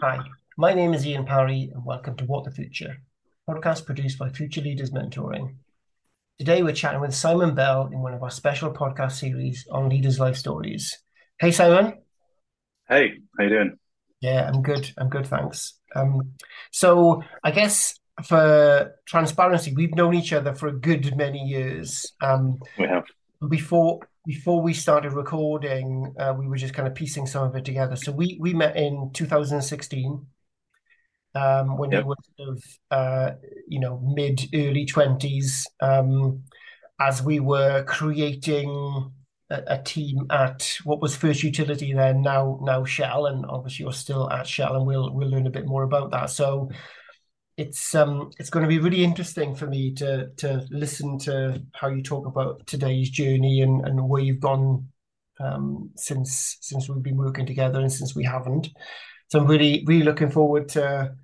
Hi, my name is Ian Parry, and welcome to What the Future, podcast produced by Future Leaders Mentoring. Today, we're chatting with Simon Bell in one of our special podcast series on leaders' life stories. Hey, Simon. Hey, how you doing? Yeah, I'm good. I'm good, thanks. Um, so I guess for transparency, we've known each other for a good many years. Um, We have. before before we started recording, uh, we were just kind of piecing some of it together. So we we met in 2016, um, when you Yep. were sort of uh, you know mid early 20s, um, as we were creating a, a team at what was First Utility then, now now Shell, and obviously you're still at Shell, and we'll we'll learn a bit more about that. So it's um it's going to be really interesting for me to to listen to how you talk about today's journey and and where you've gone um since since we've been working together and since we haven't. So I'm really really looking forward to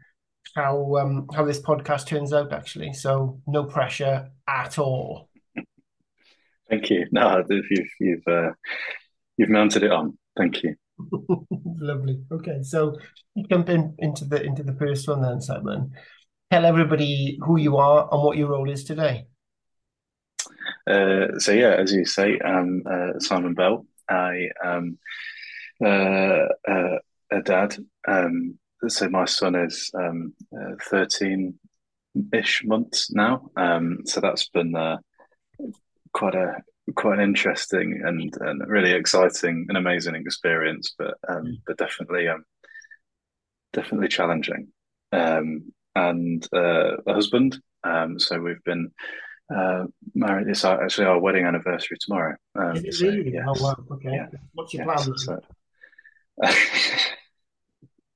how um how this podcast turns out actually. So no pressure at all. Thank you. No, if you've you've uh, you've mounted it on. Thank you. Lovely. Okay, so jump in into the into the first one then, Simon. Tell everybody who you are and what your role is today. Uh, so yeah, as you say, um, uh, Simon Bell. I am uh, uh, a dad. Um, so my son is um, uh, 13-ish months now. Um, so that's been uh, quite a quite an interesting and, and really exciting and amazing experience, but um, but definitely um, definitely challenging. Um, and uh, a husband. Um, so we've been uh, married. It's our, actually our wedding anniversary tomorrow. Is Um, it so really? Oh yes, wow. Okay. yeah, What's your plan yes. then?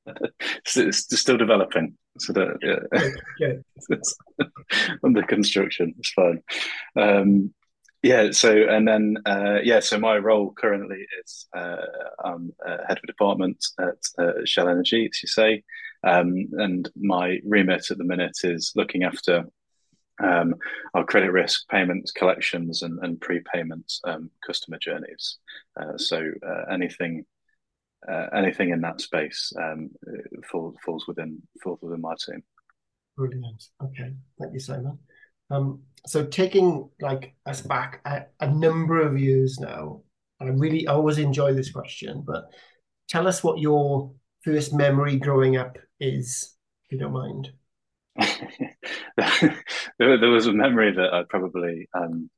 So it's, it's still developing. So that yeah, it's under construction. It's fine. Um, yeah. So and then uh, yeah. So my role currently is uh, I'm uh, head of department at uh, Shell Energy, as you say, um, and my remit at the minute is looking after um, our credit risk payments, collections, and, and prepayment um, customer journeys. Uh, so uh, anything uh, anything in that space um, falls falls within falls within my team. Brilliant. Okay. Thank you, Simon. Um, so taking like us back a, a number of years now, I really I always enjoy this question, but tell us what your first memory growing up is, if you don't mind. there, was a memory that I probably um,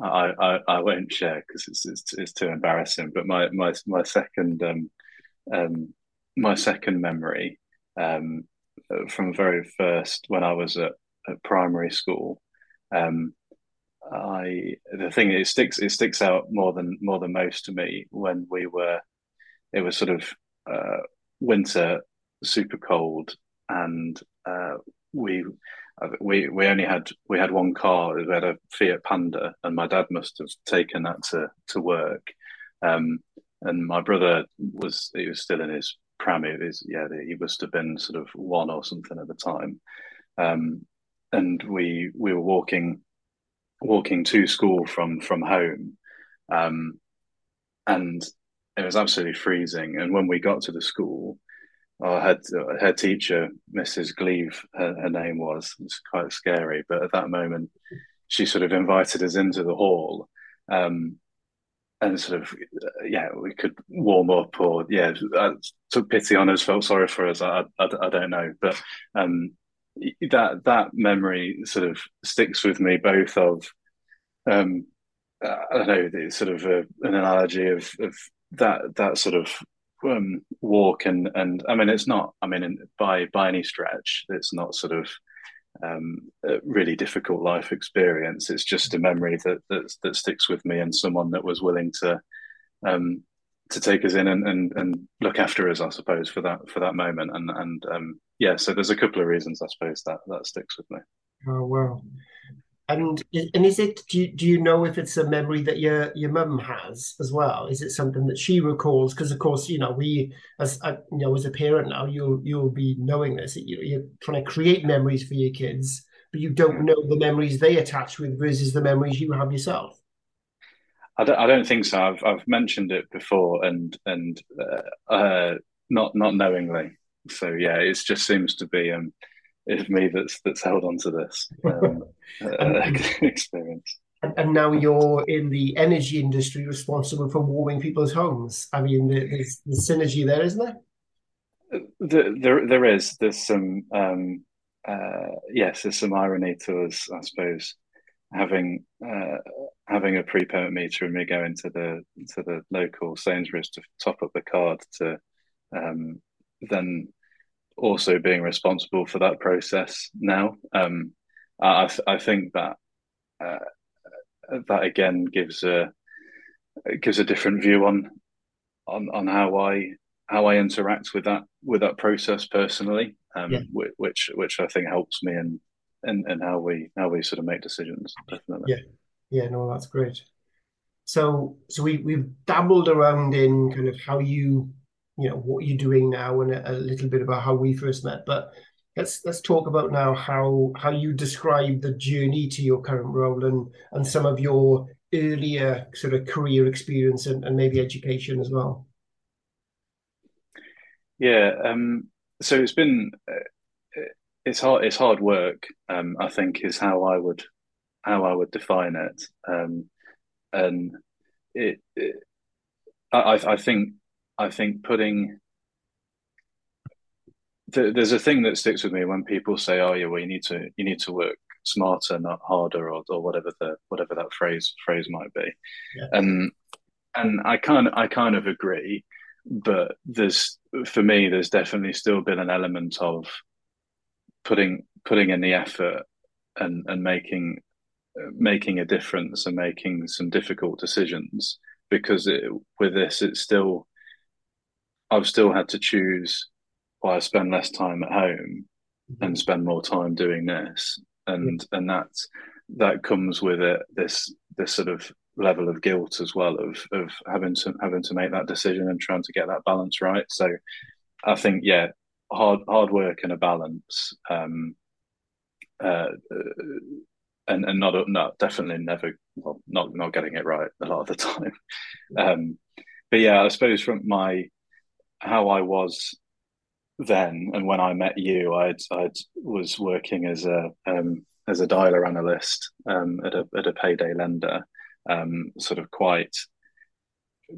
I, I I won't share because it's, it's it's too embarrassing. But my my my second um, um, my second memory um, from very first when I was at, at primary school. Um, I the thing it sticks it sticks out more than more than most to me when we were it was sort of uh, winter, super cold, and uh, we we we only had we had one car. We had a Fiat Panda, and my dad must have taken that to to work. Um, and my brother was he was still in his pram. He was, yeah, he must have been sort of one or something at the time. Um, and we we were walking walking to school from from home. Um, and it was absolutely freezing. And when we got to the school, our head head teacher, Mrs. Gleave, her, her name was. It's quite scary, but at that moment, she sort of invited us into the hall, um, and sort of yeah, we could warm up or yeah, took pity on us, felt sorry for us. I I, I don't know, but um, that that memory sort of sticks with me, both of um, I don't know, sort of a, an analogy of of that that sort of um, walk and and I mean it's not I mean by by any stretch it's not sort of um, a really difficult life experience. It's just a memory that that that sticks with me and someone that was willing to um, to take us in and, and and look after us, I suppose, for that for that moment. And and um, yeah, so there's a couple of reasons I suppose that that sticks with me. Oh wow. And and is it do you, do you know if it's a memory that your your mum has as well? Is it something that she recalls? Because of course, you know, we as a, you know as a parent now, you'll you'll be knowing this. You, you're trying to create memories for your kids, but you don't know the memories they attach with versus the memories you have yourself. I don't, I don't think so. I've I've mentioned it before, and and uh, uh, not not knowingly. so yeah, it just seems to be um, it's me that's that's held on to this um, uh, experience. And, now you're in the energy industry, responsible for warming people's homes. I mean, there's the synergy there, isn't there? There, there, there is. There's some, um, uh, yes, there's some irony to us, I suppose, having uh, having a prepayment meter and me going to the to the local Sainsbury's to top up the card to um, then also being responsible for that process now. Um, I, I think that uh, that again gives a gives a different view on on on how I how I interact with that with that process personally, um, yeah. which which I think helps me in, in in how we how we sort of make decisions. Definitely. Yeah, yeah, no, that's great. So so we we've dabbled around in kind of how you you know what you're doing now and a, a little bit about how we first met, but let's let's talk about now how how you describe the journey to your current role and and some of your earlier sort of career experience and, and maybe education as well. Yeah, um, so it's been uh, it's hard it's hard work. Um, I think is how I would how I would define it, um, and it, it I, I think I think putting there's a thing that sticks with me when people say, "Oh, yeah, well, you need to you need to work smarter, not harder," or, or whatever the whatever that phrase phrase might be. Yeah. And and I kind I kind of agree, but there's for me there's definitely still been an element of putting putting in the effort and and making making a difference and making some difficult decisions because it, with this it's still I've still had to choose why I spend less time at home mm-hmm. and spend more time doing this, and yeah. and that that comes with it this this sort of level of guilt as well of of having to having to make that decision and trying to get that balance right. So I think yeah, hard hard work and a balance. Um, uh, and and not not definitely never well not not getting it right a lot of the time um but yeah i suppose from my how i was then and when I met you, I'd I was working as a um, as a dialer analyst um, at a at a payday lender, um, sort of quite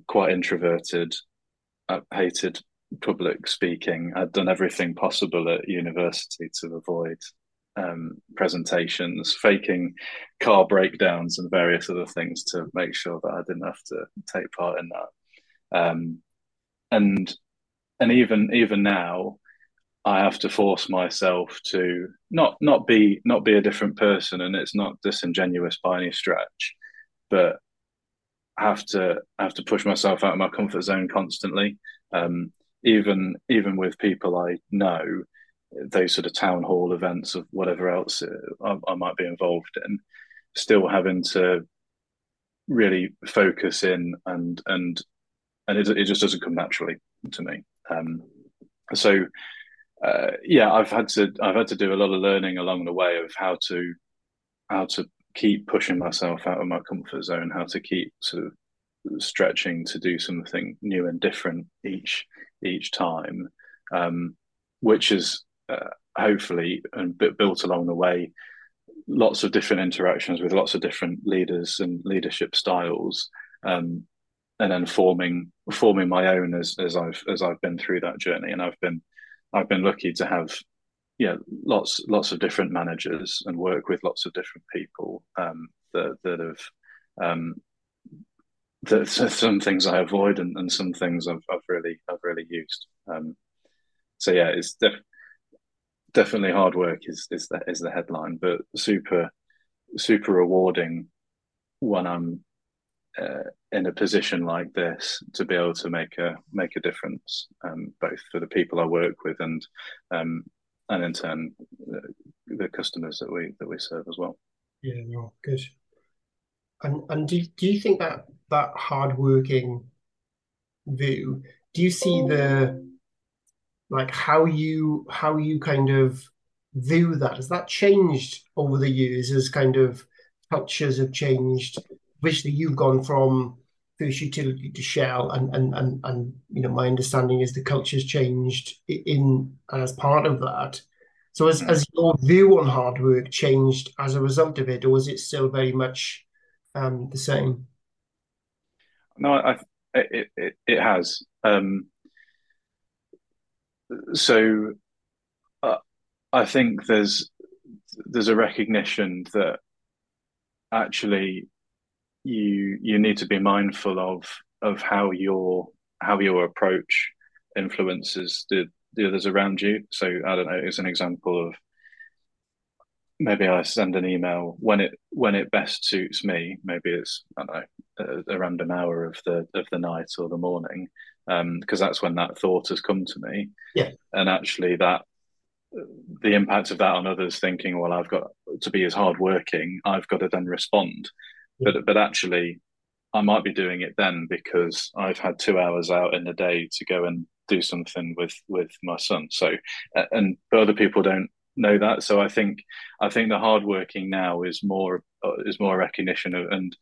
quite introverted. I hated public speaking. I'd done everything possible at university to avoid um, presentations, faking car breakdowns and various other things to make sure that I didn't have to take part in that. Um, and and even even now, I have to force myself to not not be not be a different person, and it's not disingenuous by any stretch, but have to have to push myself out of my comfort zone constantly. Um, even even with people I know, those sort of town hall events of whatever else I, I might be involved in, still having to really focus in and and and it, it just doesn't come naturally to me. Um, so uh, yeah, I've had to I've had to do a lot of learning along the way of how to how to keep pushing myself out of my comfort zone, how to keep sort of stretching to do something new and different each each time, um, which is uh, hopefully and built along the way lots of different interactions with lots of different leaders and leadership styles, um, and then forming forming my own as as I've as I've been through that journey, and I've been I've been lucky to have yeah lots lots of different managers and work with lots of different people um, that that have um, that some things I avoid and, and some things I've, I've really I've really used. Um, so yeah, it's def- definitely hard work is is the is the headline, but super super rewarding when I'm uh, in a position like this to be able to make a make a difference, um, both for the people I work with and um, and in turn the, the, customers that we that we serve as well. Yeah, no, good. And and do do you think that that hardworking view? Do you see the like how you how you kind of view that? Has that changed over the years as kind of cultures have changed? Obviously you've gone from First Utility to Shell, and and and and you know, my understanding is the culture's changed in as part of that. So has, has your view on hard work changed as a result of it, or is it still very much um, the same? No, I, it, it, it has. Um, so uh, I think there's there's a recognition that actually you you need to be mindful of of how your how your approach influences the the others around you. So I don't know, it's an example of maybe I send an email when it when it best suits me. Maybe it's I don't know a, a random hour of the of the night or the morning, because um, that's when that thought has come to me. Yeah, and actually that the impact of that on others thinking, well, I've got to be as hardworking, I've got to then respond. But but actually, I might be doing it then because I've had two hours out in the day to go and do something with with my son. So and but other people don't know that. So I think I think the hard working now is more uh, is more recognition of, and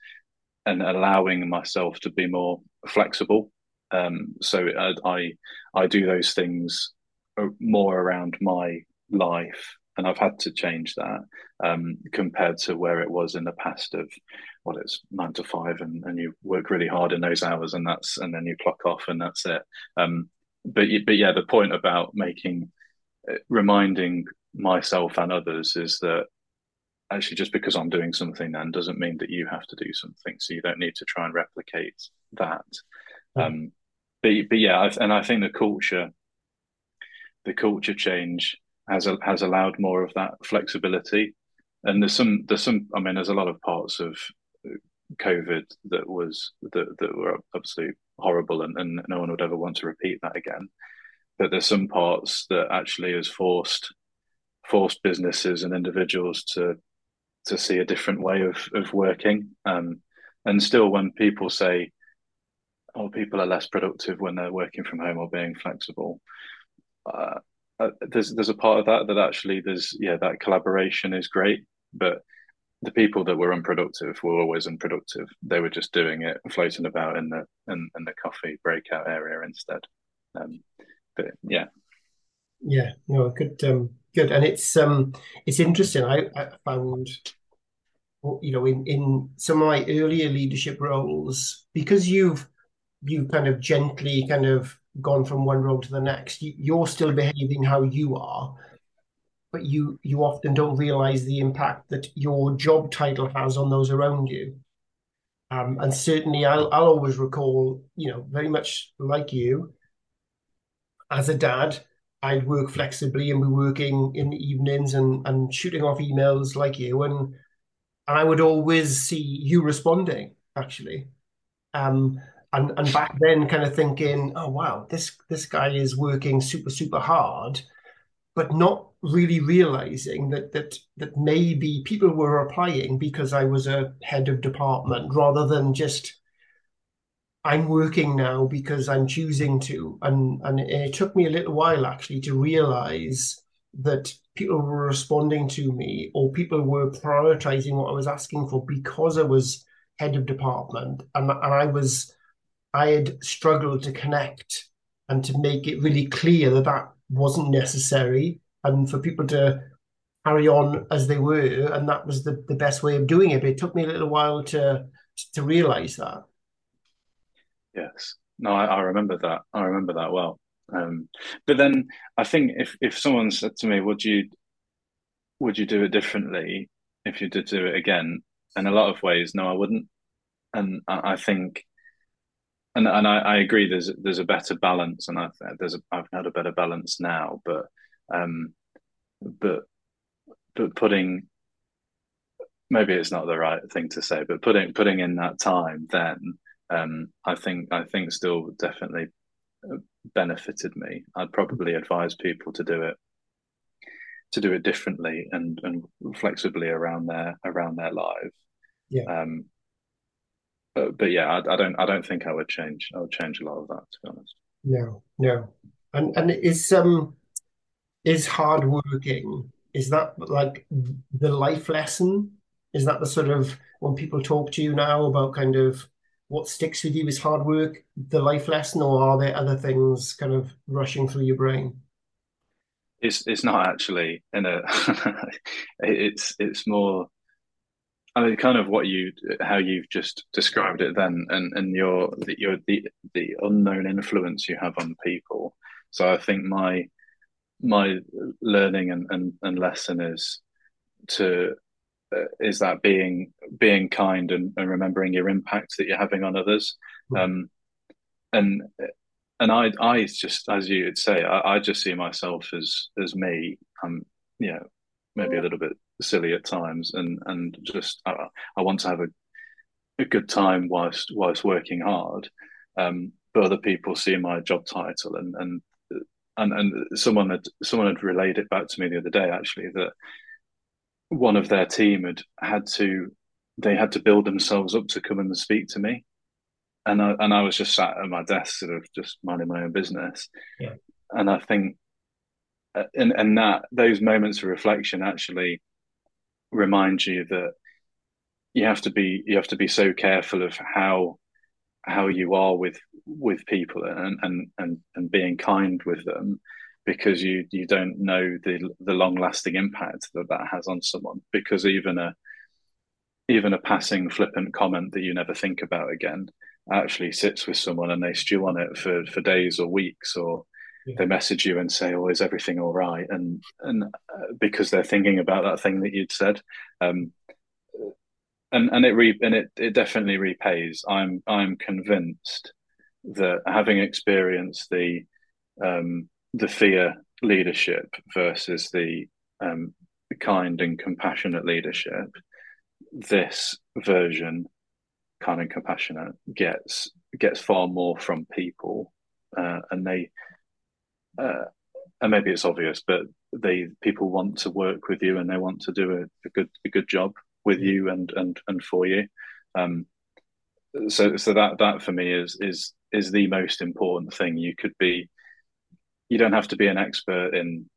and allowing myself to be more flexible. Um, so I, I I do those things more around my life and I've had to change that um, compared to where it was in the past of what well, it's nine to five and, and you work really hard in those hours and that's and then you clock off and that's it. Um, but but yeah, the point about making uh, reminding myself and others is that actually just because I'm doing something then doesn't mean that you have to do something. So you don't need to try and replicate that. Mm. Um, but but yeah, and I think the culture the culture change has has allowed more of that flexibility. And there's some there's some I mean there's a lot of parts of COVID that was that that were absolutely horrible, and, and no one would ever want to repeat that again. But there's some parts that actually has forced forced businesses and individuals to to see a different way of of working. Um, and still, when people say, "Oh, people are less productive when they're working from home or being flexible," uh, uh, there's there's a part of that that actually there's yeah that collaboration is great, but the people that were unproductive were always unproductive. They were just doing it, floating about in the in, in the coffee breakout area instead. Um, but yeah, yeah, no, good, um, good, and it's um, it's interesting. I, I found, you know, in in some of my earlier leadership roles, because you've you kind of gently kind of gone from one role to the next. You're still behaving how you are, but you you often don't realize the impact that your job title has on those around you. Um, and certainly, I'll I'll always recall, you know, very much like you. As a dad, I'd work flexibly and be working in the evenings and and shooting off emails like you, and and I would always see you responding actually. Um, and and back then kind of thinking oh wow this this guy is working super super hard but not really realizing that that that maybe people were applying because I was a head of department rather than just I'm working now because I'm choosing to and and it took me a little while actually to realize that people were responding to me or people were prioritizing what I was asking for because I was head of department and, and I was I had struggled to connect and to make it really clear that that wasn't necessary and for people to carry on as they were and that was the, the best way of doing it. But it took me a little while to to realize that. Yes. No I, I remember that. I remember that well. Um, but then i think if if someone said to me would you would you do it differently if you did do it again? In a lot of ways no i wouldn't. And i, I think and and I, I, agree. There's there's a better balance, and I've there's a, I've had a better balance now. But um, but but putting maybe it's not the right thing to say, but putting putting in that time then um, I think I think still definitely uh, benefited me. I'd probably advise people to do it to do it differently and and flexibly around their around their lives. Yeah. Um, but but yeah, I, I, don't I don't think I would change. I would change a lot of that to be honest. No, no, and and is um is hard working. Is that like the life lesson? Is that the sort of when people talk to you now about kind of what sticks with you is hard work, the life lesson, or are there other things kind of rushing through your brain? It's it's not actually in a. it's it's more. I mean, kind of what you how you've just described it then, and and your your the the unknown influence you have on people. So I think my my learning and and, and lesson is to uh, is that being being kind and, and, remembering your impact that you're having on others mm-hmm. um, and and I I just as you would say I, I, just see myself as as me I'm you know maybe a little bit silly at times and and just I, I want to have a a good time whilst whilst working hard. Um, but other people see my job title and and and and someone had someone had relayed it back to me the other day actually that one of their team had had to they had to build themselves up to come and speak to me. And I, and I was just sat at my desk sort of just minding my own business. Yeah. and I think uh, and and that those moments of reflection actually remind you that you have to be you have to be so careful of how how you are with with people and and and, and being kind with them because you you don't know the the long lasting impact that that has on someone because even a even a passing flippant comment that you never think about again actually sits with someone and they stew on it for for days or weeks or they message you and say oh is everything all right? And and uh, because they're thinking about that thing that you'd said um, and and it re and it it definitely repays. I'm i'm convinced that having experienced the um, the fear leadership versus the, um, kind and compassionate leadership, this version, kind and compassionate, gets gets far more from people, uh, and they, uh, and maybe it's obvious, but they people want to work with you and they want to do a, a good a good job with you and and and for you. Um, so so that that for me is is is the most important thing. You could be you don't have to be an expert in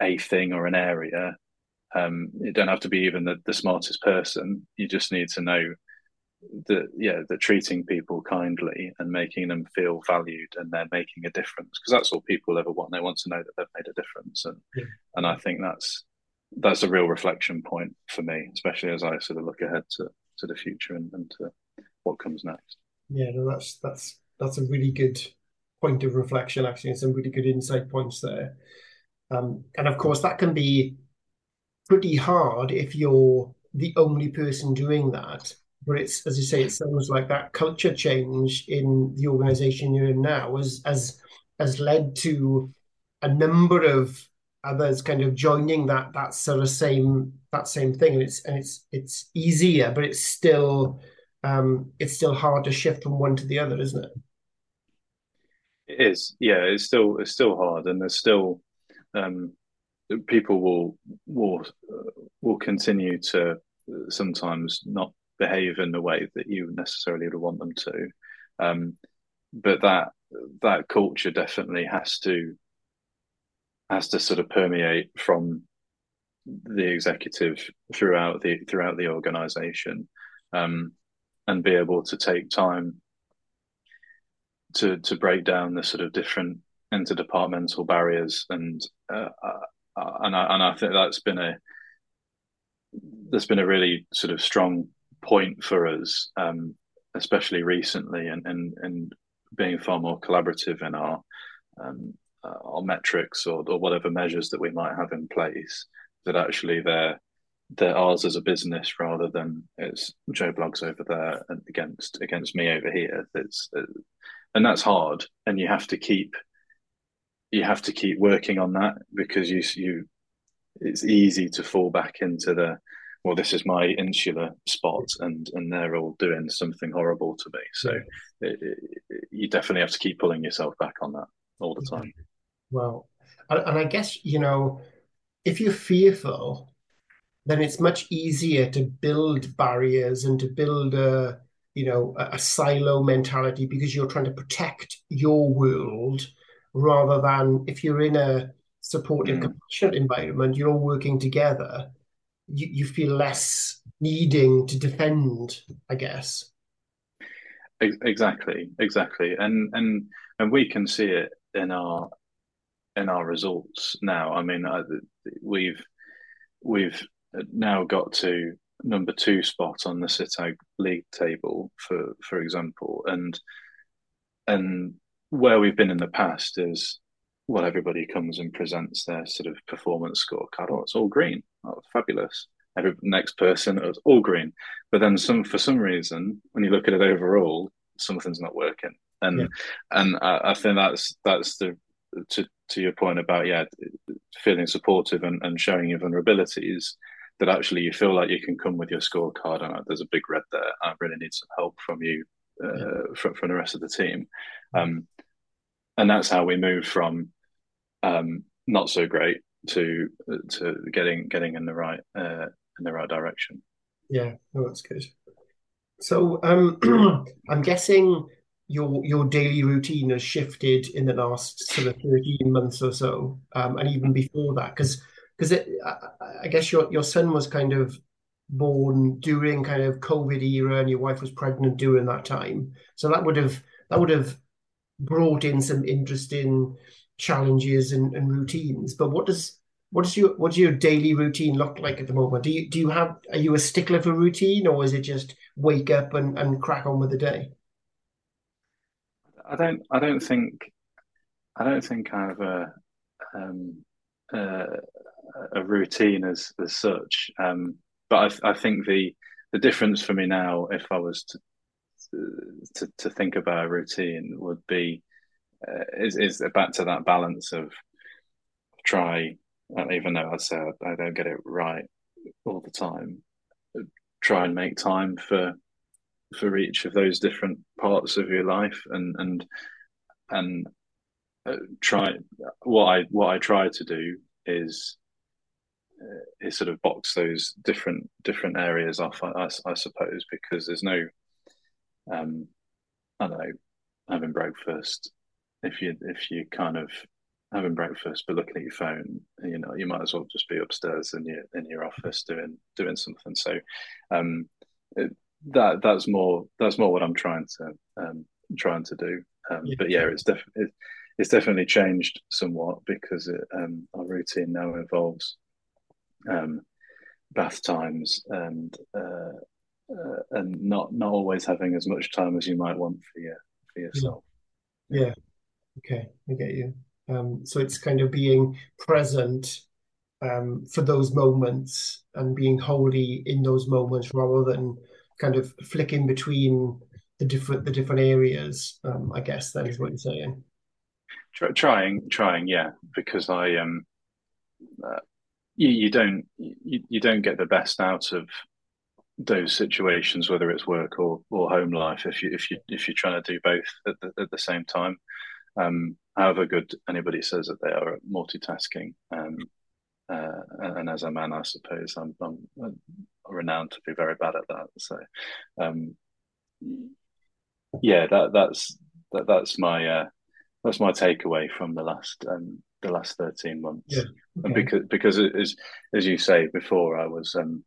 a thing or an area. Um, you don't have to be even the, the smartest person. You just need to know that yeah, that treating people kindly and making them feel valued and they're making a difference because that's all people ever want. They want to know that they've made a difference, and yeah. and I think that's that's a real reflection point for me, especially as I sort of look ahead to to the future and, and to what comes next. Yeah, no, that's that's that's a really good point of reflection, actually, and some really good insight points there. Um, and of course, that can be pretty hard if you're the only person doing that. But it's, as you say, it sounds like that culture change in the organization you're in now has, has, has led to a number of others kind of joining that that sort of same that same thing. And it's and it's it's easier but it's still um it's still hard to shift from one to the other isn't it? It is, yeah. It's still it's still hard, and there's still um, people will will will continue to sometimes not behave in the way that you necessarily would want them to. Um, but that that culture definitely has to has to sort of permeate from the executive throughout the throughout the organization um, and be able to take time to to break down the sort of different interdepartmental barriers and uh, uh, and I, and I think that's been a there's been a really sort of strong point for us, um, especially recently, and, and and being far more collaborative in our um, uh, our metrics or, or whatever measures that we might have in place. That actually they're they're ours as a business rather than it's Joe Bloggs over there and against against me over here. It's uh, and that's hard and you have to keep you have to keep working on that because you you it's easy to fall back into the well this is my insular spot and and they're all doing something horrible to me. So it, it, you definitely have to keep pulling yourself back on that all the time. Well and i guess you know if you're fearful then it's much easier to build barriers and to build a you know, a, a silo mentality because you're trying to protect your world rather than if you're in a supportive, mm. compassionate environment, you're all working together, you, you feel less needing to defend, I guess. exactly, exactly, and and and we can see it in our in our results now. I mean, I, we've we've now got to number two spot on the CITAG league table, for for example, and and where we've been in the past is well, everybody comes and presents their sort of performance scorecard. Oh, it's all green. Oh, fabulous. Every next person, was all green. But then some, for some reason, when you look at it overall, something's not working. And yeah. and I, I, think that's that's the to to your point about yeah, feeling supportive and, and showing your vulnerabilities. That actually you feel like you can come with your scorecard and there's a big red there. I really need some help from you, uh, yeah. from from the rest of the team. Um, and that's how we move from um, not so great to to getting getting in the right uh, in the right direction. Yeah, oh, that's good. So um, I'm guessing your your daily routine has shifted in the last sort of 13 months or so, um, and even before that, because because I, I guess your your son was kind of born during kind of COVID era, and your wife was pregnant during that time, so that would have that would have brought in some interesting challenges and, and routines. But what does what does your what does your daily routine look like at the moment? Do you do you have are you a stickler for routine or is it just wake up and, and crack on with the day? I don't I don't think I don't think I have a um, uh, a routine as as such. Um, but I, I think the the difference for me now, if I was to to, to think about a routine, would be uh, is is back to that balance of try, even though I'd say I, I don't get it right all the time, try and make time for for each of those different parts of your life and and and uh, try what I what I try to do is uh, is sort of box those different different areas off I, I, I suppose because there's no um I don't know having breakfast if you if you kind of having breakfast but looking at your phone, you know, you might as well just be upstairs in your in your office doing doing something. So um, it, that that's more that's more what I'm trying to um, trying to do. Um, yeah. But yeah, it's definitely it, it's definitely changed somewhat because it, um, our routine now involves um, bath times and uh, uh, and not not always having as much time as you might want for your for yourself. Yeah, Okay, I get you. Um, so it's kind of being present um, for those moments and being wholly in those moments rather than kind of flicking between the different the different areas. Um, I guess that is what you're saying. Trying, trying, yeah, because I um, uh, you, you don't you, you don't get the best out of those situations, whether it's work or, or home life, if you if you if you're trying to do both at the, at the same time um, however good anybody says that they are at multitasking. Um, uh, and, as a man, I suppose I'm, I'm, renowned to be very bad at that. So, um, yeah, that that's that, that's my uh, that's my takeaway from the last um, the last thirteen months. Yeah. Okay. And because because as as you say before, I was um,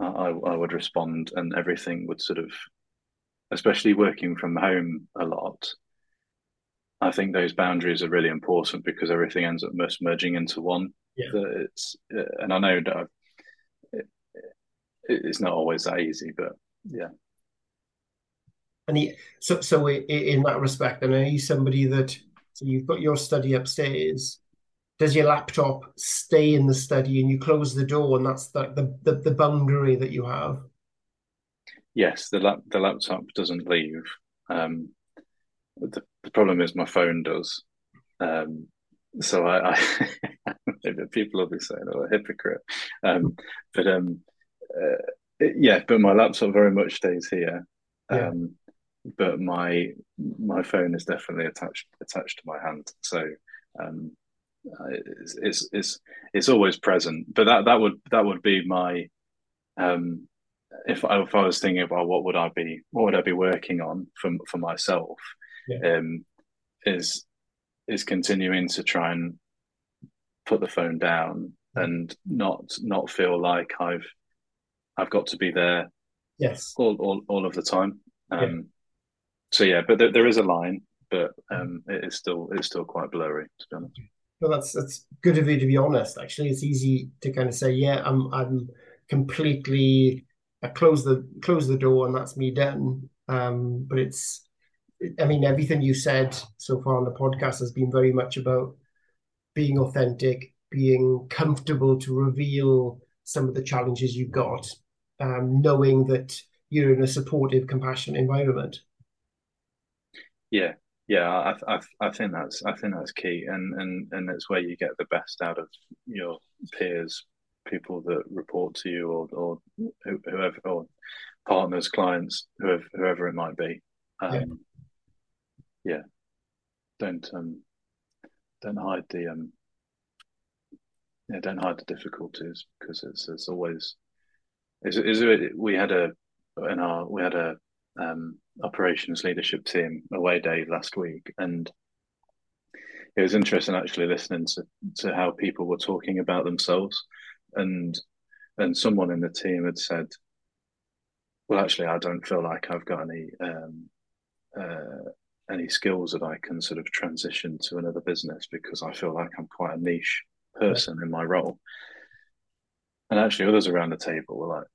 I I would respond and everything would sort of, especially working from home a lot. I think those boundaries are really important because everything ends up merging into one. Yeah. It's and I know that it, it's not always that easy, but yeah. And he, so, so in that respect, and are you somebody that so you've got your study upstairs? Does your laptop stay in the study and you close the door, and that's the the, the, the boundary that you have? Yes, the lap, the laptop doesn't leave. Um, the, the problem is my phone does. Um, so I, I people will be saying, "Oh, a hypocrite," um, but um, uh, yeah, but my laptop very much stays here. Yeah. Um, but my my phone is definitely attached attached to my hand, so um, it's, it's it's it's always present. But that that would that would be my um, if I, if I was thinking about what would I be what would I be working on for for myself yeah. um, is is continuing to try and put the phone down and not not feel like I've I've got to be there yes all all, all of the time um, so yeah, but there, there is a line, but um, it is still it's still quite blurry to be honest. Well, that's that's good of you to be honest. Actually, it's easy to kind of say, yeah, I'm I'm completely I close the close the door and that's me done. Um, but it's, I mean, everything you said so far on the podcast has been very much about being authentic, being comfortable to reveal some of the challenges you've got, um, knowing that you're in a supportive, compassionate environment. Yeah, yeah, I, I, I think that's I think that's key, and and and it's where you get the best out of your peers, people that report to you, or or whoever, or partners, clients, whoever whoever it might be. Um, yeah. don't um, don't hide the um, yeah, don't hide the difficulties because it's it's always is is it, we had a in our we had a um, operations leadership team away day last week, and it was interesting actually listening to, to how people were talking about themselves, and and someone in the team had said, "Well, actually, I don't feel like I've got any um, uh, any skills that I can sort of transition to another business because I feel like I'm quite a niche person in my role." And actually, others around the table were like,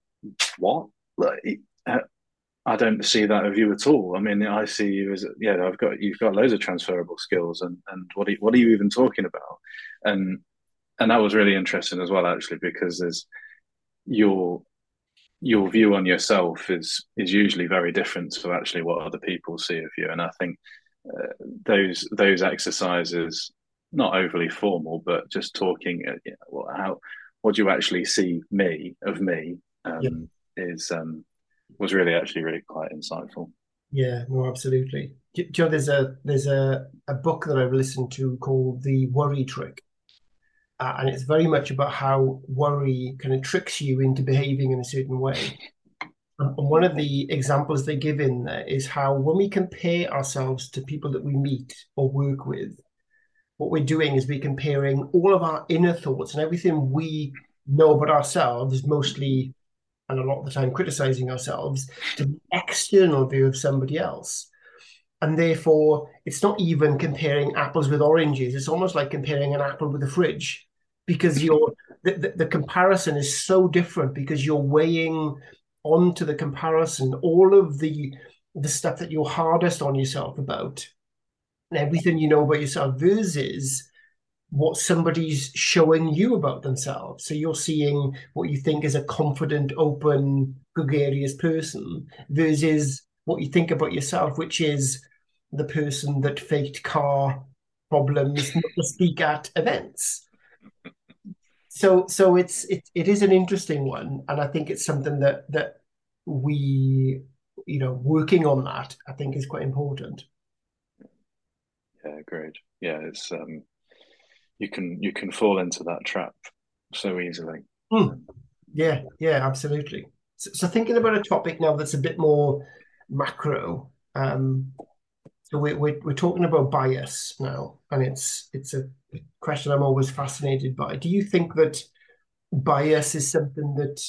"What? Like, uh, I don't see that of you at all. I mean, I see you as yeah, I've got you've got loads of transferable skills, and and what are you, what are you even talking about? And and that was really interesting as well, actually, because there's your your view on yourself is is usually very different to actually what other people see of you, and I think uh, those those exercises, not overly formal, but just talking, uh, you know, how what do you actually see me of me um, yeah. is um, was really actually really quite insightful. Yeah, no, absolutely. Do, you know, there's a there's a, a book that I've listened to called The Worry Trick, uh, and it's very much about how worry kind of tricks you into behaving in a certain way. And one of the examples they give in there is how when we compare ourselves to people that we meet or work with, what we're doing is we're comparing all of our inner thoughts and everything we know about ourselves, mostly and a lot of the time criticizing ourselves to the external view of somebody else. And therefore, it's not even comparing apples with oranges. It's almost like comparing an apple with a fridge because you're the, the, the comparison is so different because you're weighing onto the comparison all of the the stuff that you're hardest on yourself about and everything you know about yourself versus what somebody's showing you about themselves. So you're seeing what you think is a confident, open, gregarious person versus what you think about yourself, which is the person that faked car problems not to speak at events. So so it's it, it is an interesting one, and I think it's something that that we you know working on that I think is quite important. Yeah, great. Yeah, it's um you can you can fall into that trap so easily. Mm. Yeah, yeah, absolutely. So, so, thinking about a topic now that's a bit more macro. Um, so we're, we're we're talking about bias now, and it's it's a question I'm always fascinated by. Do you think that bias is something that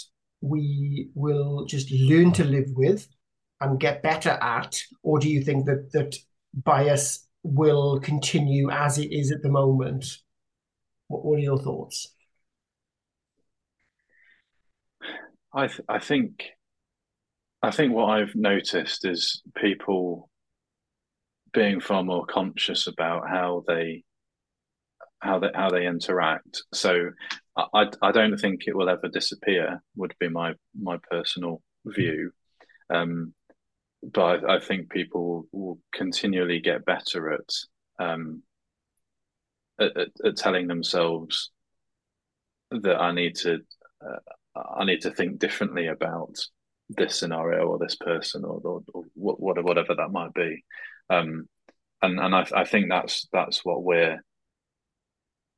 we will just learn to live with and get better at, or do you think that that bias will continue as it is at the moment what, what are your thoughts? I th- I think I think what I've noticed is people being far more conscious about how they how they how they interact. So I I don't think it will ever disappear. Would be my my personal view. Um, but I, I, think people will continually get better at um, at, at, at telling themselves that I need to uh, I need to think differently about this scenario or this person or, or, or whatever that might be. Um, and and I, I think that's that's what we're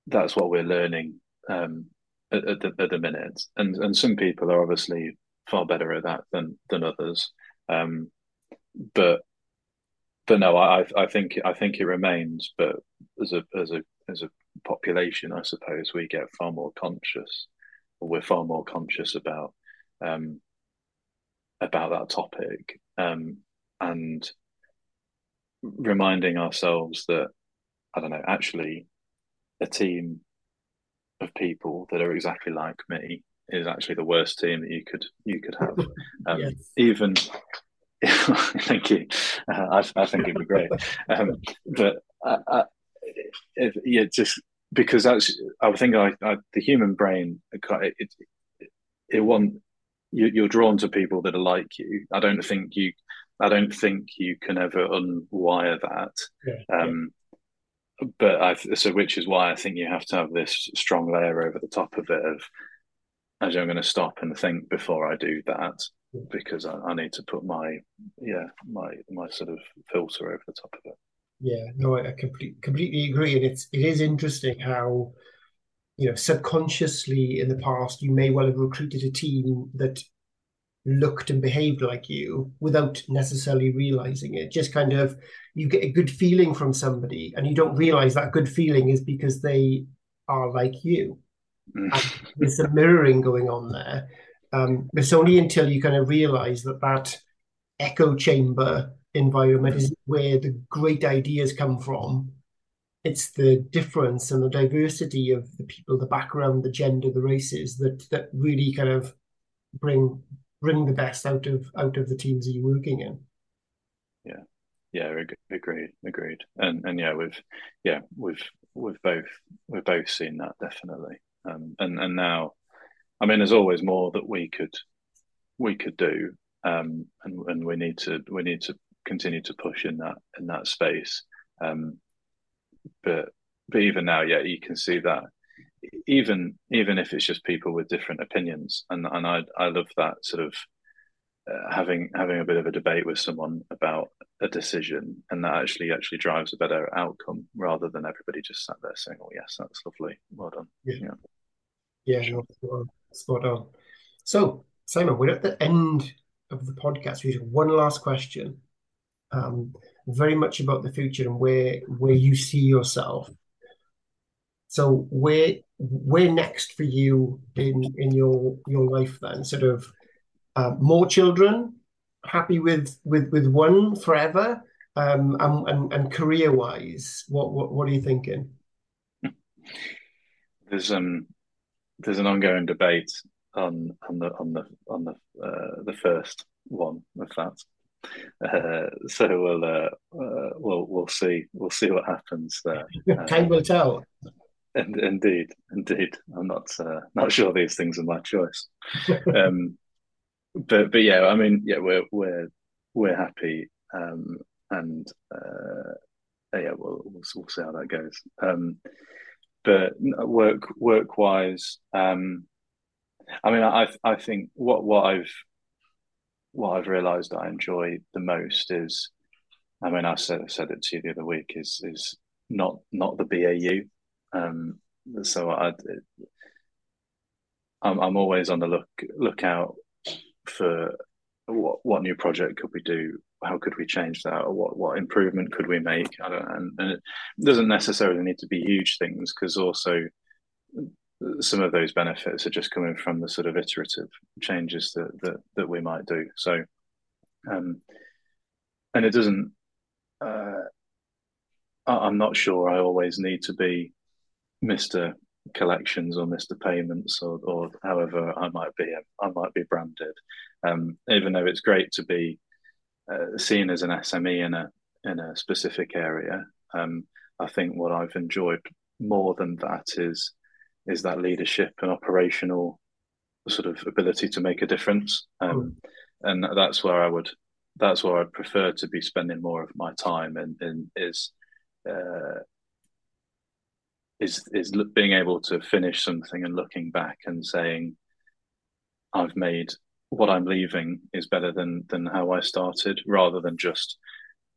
that's what we're learning um, at, at, the, at the minute. And and some people are obviously far better at that than than others. Um, but but no, I I think I think it remains. But as a as a as a population, I suppose, we get far more conscious, or we're far more conscious about um, about that topic, um, and reminding ourselves that I don't know, actually, a team of people that are exactly like me is actually the worst team that you could you could have. Um, yes. Even thank you. Uh, I, I, think it'd be great. Um, but I, I, if, yeah, just because that's I think I, the human brain it, it, it, it want you, are drawn to people that are like you. I don't think you I don't think you can ever unwire that. Yeah, um, yeah. But I so which is why I think you have to have this strong layer over the top of it of as I'm going to stop and think before I do that because I, I, need to put my yeah my my sort of filter over the top of it. Yeah, no, I complete, completely agree, and it's it is interesting how you know subconsciously in the past you may well have recruited a team that looked and behaved like you without necessarily realizing it. Just kind of you get a good feeling from somebody, and you don't realize that good feeling is because they are like you. Mm. there's some mirroring going on there. Um, it's only until you kind of realize that that echo chamber environment is where the great ideas come from. It's the difference and the diversity of the people, the background, the gender, the races that that really kind of bring bring the best out of out of the teams that you're working in. Yeah, yeah, agreed, agreed, and and yeah, we've yeah we've we've both we've both seen that definitely, um, and and now, I mean, there's always more that we could we could do, um, and and we need to we need to continue to push in that in that space, um, but but even now, yeah, you can see that even even if it's just people with different opinions, and and I I love that sort of uh, having having a bit of a debate with someone about a decision, and that actually actually drives a better outcome rather than everybody just sat there saying, "Oh yes, that's lovely, well done." Yeah, yeah, yeah spot, on. spot on. So Simon, we're at the end of the podcast. We have one last question, um, very much about the future and where where you see yourself so where where next for you in in your your life then? Sort of uh, more children, happy with with with one forever, um, and and, and career wise, what what what are you thinking? There's um there's an ongoing debate on on the on the on the uh, the first one of that. Uh, so we'll uh, uh, we'll we'll see we'll see what happens there. Time will tell. Indeed, indeed. I'm not uh, not sure these things are my choice. um, but but yeah, I mean, yeah, we're we're we're happy, um, and uh, yeah, we'll, we'll, we'll see how that goes. Um, but work work wise, um, I mean, I I think what what I've what I've realised I enjoy the most is, I mean, I said said it to you the other week is is not not the BAU. Um, so I, I'm, I'm always on the look lookout for what what new project could we do? How could we change that? Or what what improvement could we make? I don't, and, and it doesn't necessarily need to be huge things because also some of those benefits are just coming from the sort of iterative changes that that, that we might do. So, um, and it doesn't. Uh, I'm not sure I always need to be Mr. Collections or Mr. Payments or, or however I might be, I might be branded. Um, even though it's great to be uh, seen as an SME in a in a specific area, um, I think what I've enjoyed more than that is is that leadership and operational sort of ability to make a difference. Um, and that's where I would that's where I'd prefer to be spending more of my time and, and is uh, is is being able to finish something and looking back and saying, I've made what I'm leaving is better than than how I started, rather than just,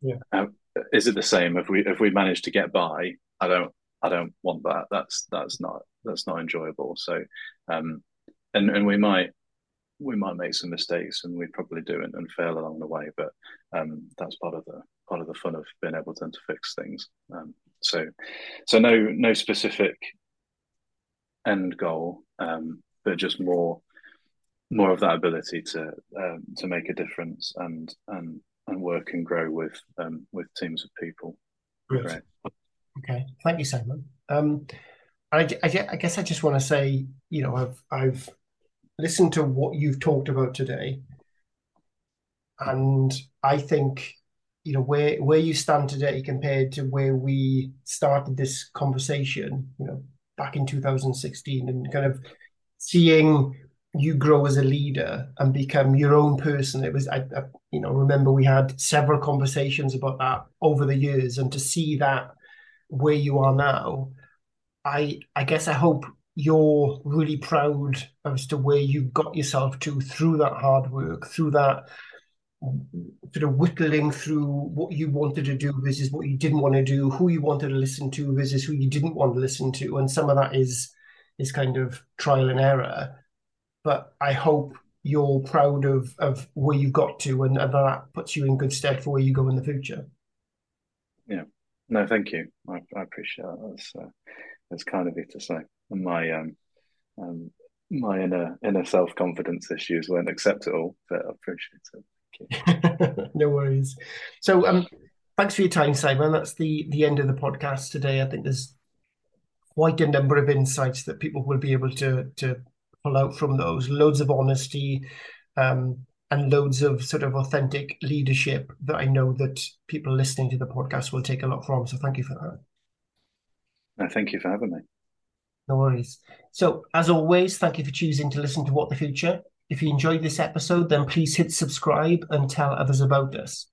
yeah. Uh, is it the same? If we if we manage to get by, I don't I don't want that. That's that's not that's not enjoyable. So, um, and and we might we might make some mistakes and we probably do and, and fail along the way, but um, that's part of the part of the fun of being able to, to fix things. Um, so, so no no specific end goal, um, but just more more of that ability to um, to make a difference and and and work and grow with um, with teams of people. Great. Okay, thank you, Simon. Um, I, I, I guess I just want to say, you know, I've I've listened to what you've talked about today, and I think, you know, where where you stand today compared to where we started this conversation, you know, back in 2016, and kind of seeing you grow as a leader and become your own person. It was, I, I, you know, remember we had several conversations about that over the years, and to see that where you are now, I, I guess I hope you're really proud as to where you got yourself to through that hard work, through that sort of whittling through what you wanted to do versus what you didn't want to do, who you wanted to listen to versus who you didn't want to listen to, and some of that is is kind of trial and error but I hope you're proud of of where you've got to, and, and that puts you in good stead for where you go in the future. Yeah, no, thank you. I, I appreciate that. That's uh, that's kind of you to say. And my um, um my inner inner self confidence issues won't accept it all, but I appreciate it. no worries. So um, thanks for your time, Simon. That's the the end of the podcast today. I think there's quite a number of insights that people will be able to to pull out from those. Loads of honesty, um, and loads of sort of authentic leadership that I know that people listening to the podcast will take a lot from. So thank you for that. No, thank you for having me. No worries. So, as always, thank you for choosing to listen to What the Future. If you mm-hmm. enjoyed this episode, then please hit subscribe and tell others about us.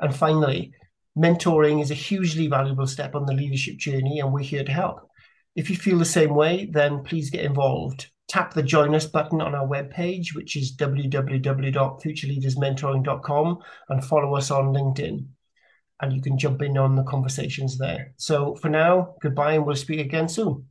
And finally, mentoring is a hugely valuable step on the leadership journey, and we're here to help. If you feel the same way, then please get involved tap the join us button on our webpage, which is www.futureleadersmentoring.com, and follow us on LinkedIn. And you can jump in on the conversations there. So for now, goodbye, and we'll speak again soon.